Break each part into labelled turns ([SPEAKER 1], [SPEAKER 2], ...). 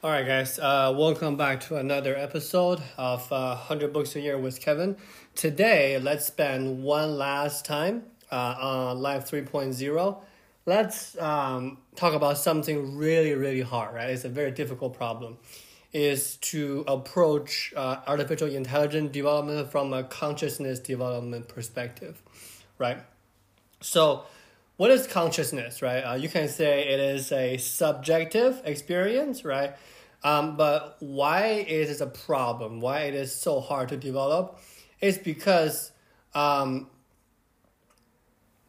[SPEAKER 1] All right, guys. Uh, welcome back to another episode of uh, 100 Books a Year with Kevin. Today, let's spend one last time uh, on Life 3.0. Let's um, talk about something really, really hard, right? It's a very difficult problem. Is to approach uh, artificial intelligence development from a consciousness development perspective, right? So, what is consciousness, right? Uh, you can say it is a subjective experience, right? Um, but why is it a problem, why it is so hard to develop, is because um,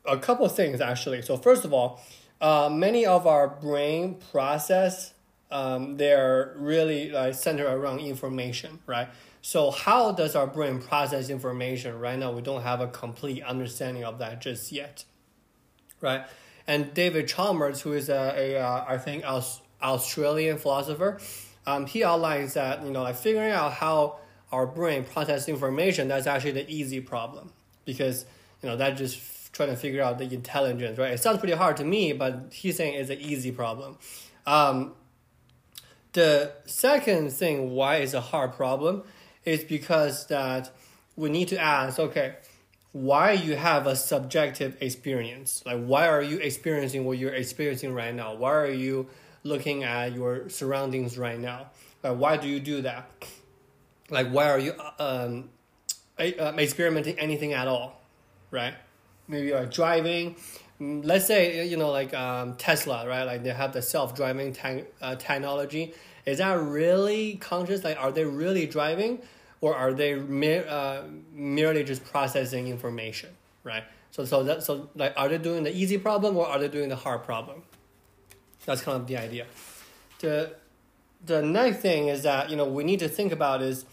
[SPEAKER 1] a couple of things actually. So first of all, uh, many of our brain process um, they're really like centered around information, right? So how does our brain process information? Right now, we don't have a complete understanding of that just yet right? And David Chalmers, who is a, a uh, I think Aus- Australian philosopher, um, he outlines that you know like figuring out how our brain processes information that's actually the easy problem because you know that just trying to figure out the intelligence, right? It sounds pretty hard to me, but he's saying it's an easy problem. Um, the second thing why it's a hard problem is because that we need to ask, okay, why you have a subjective experience. Like why are you experiencing what you're experiencing right now? Why are you looking at your surroundings right now? Like why do you do that? Like why are you um, um experimenting anything at all right? Maybe you're driving. Mm, let's say you know like um, tesla right? Like they have the self-driving te- uh, technology. Is that really conscious? Like are they really driving or are they uh, merely just processing information, right? So so that so like are they doing the easy problem or are they doing the hard problem? That's kind of the idea. The the next thing is that you know we need to think about is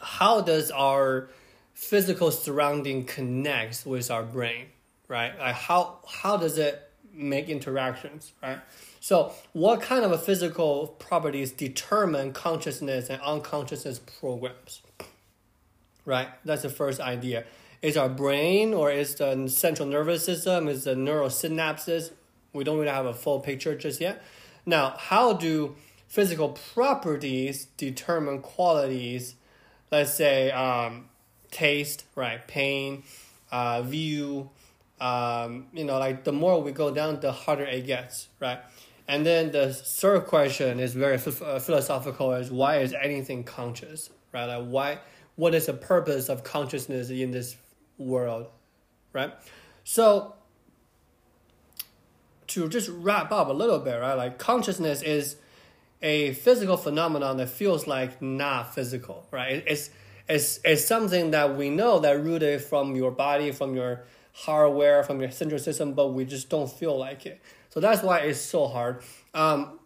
[SPEAKER 1] how does our physical surrounding connect with our brain, right? Like how how does it make interactions, right? So, what kind of physical properties determine consciousness and unconsciousness programs? Right? That's the first idea. Is our brain or is the central nervous system, is the neural synapses? We don't really have a full picture just yet. Now, how do physical properties determine qualities? Let's say um, taste, right? Pain, uh, view. Um, you know, like the more we go down, the harder it gets, right? And then the third question is very uh, philosophical: is why is anything conscious, right? Like why? What is the purpose of consciousness in this world, right? So to just wrap up a little bit, right? Like consciousness is a physical phenomenon that feels like not physical, right? It's it's it's something that we know that rooted from your body, from your hardware, from your central system, but we just don't feel like it. So that's why it's so hard. Um,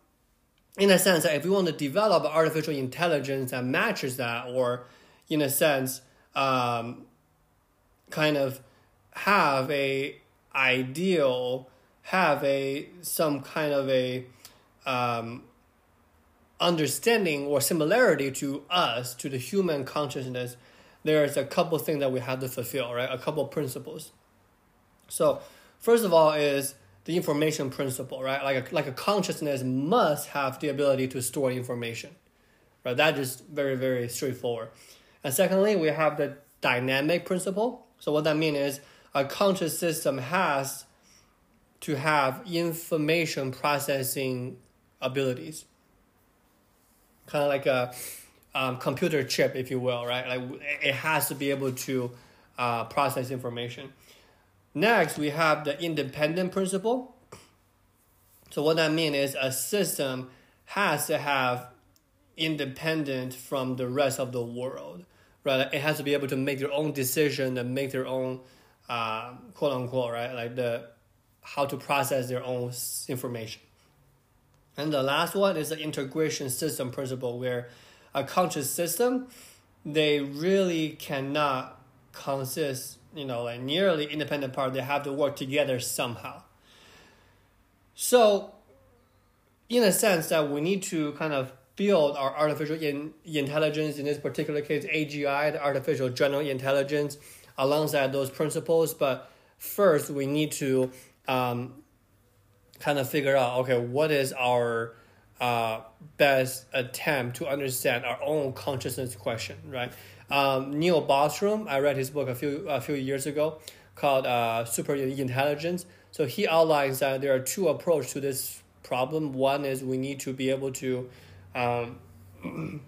[SPEAKER 1] in a sense, if we want to develop artificial intelligence that matches that, or in a sense, um, kind of have a ideal, have a some kind of a um, understanding or similarity to us, to the human consciousness, there's a couple things that we have to fulfill, right? A couple principles. So, first of all, is the information principle, right? Like a, like a consciousness must have the ability to store information, right? That is very, very straightforward. And secondly, we have the dynamic principle. So what that means is a conscious system has to have information processing abilities, kind of like a um, computer chip, if you will, right? Like it has to be able to uh, process information. Next, we have the independent principle. So what that means is a system has to have independent from the rest of the world, right? It has to be able to make their own decision and make their own, uh, quote unquote, right? Like the how to process their own information. And the last one is the integration system principle, where a conscious system, they really cannot consist you know, like nearly independent part, they have to work together somehow. So, in a sense, that we need to kind of build our artificial in, intelligence, in this particular case, AGI, the artificial general intelligence, alongside those principles. But first, we need to um, kind of figure out okay, what is our uh, best attempt to understand our own consciousness question, right? Um, Neil Bostrom, I read his book a few a few years ago called uh, Super Intelligence. So he outlines that there are two approaches to this problem. One is we need to be able to um,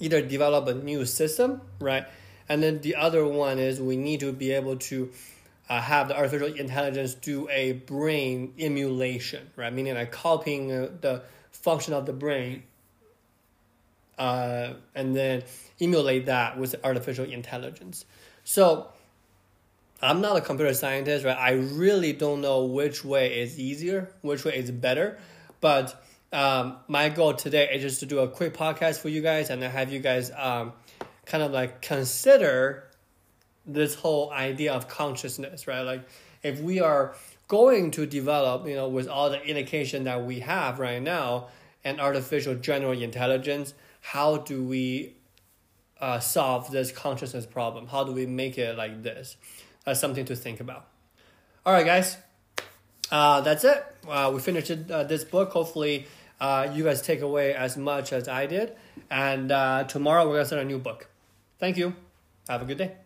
[SPEAKER 1] either develop a new system, right? And then the other one is we need to be able to uh, have the artificial intelligence do a brain emulation, right? Meaning like copying uh, the function of the brain uh, and then emulate that with artificial intelligence. So I'm not a computer scientist, right? I really don't know which way is easier, which way is better. But um, my goal today is just to do a quick podcast for you guys and then have you guys um, kind of like consider this whole idea of consciousness, right? Like if we are going to develop, you know, with all the indication that we have right now, and artificial general intelligence, how do we uh, solve this consciousness problem? How do we make it like this? That's something to think about. All right, guys. Uh, that's it. Uh, we finished uh, this book. Hopefully, uh, you guys take away as much as I did. And uh, tomorrow, we're going to start a new book. Thank you. Have a good day.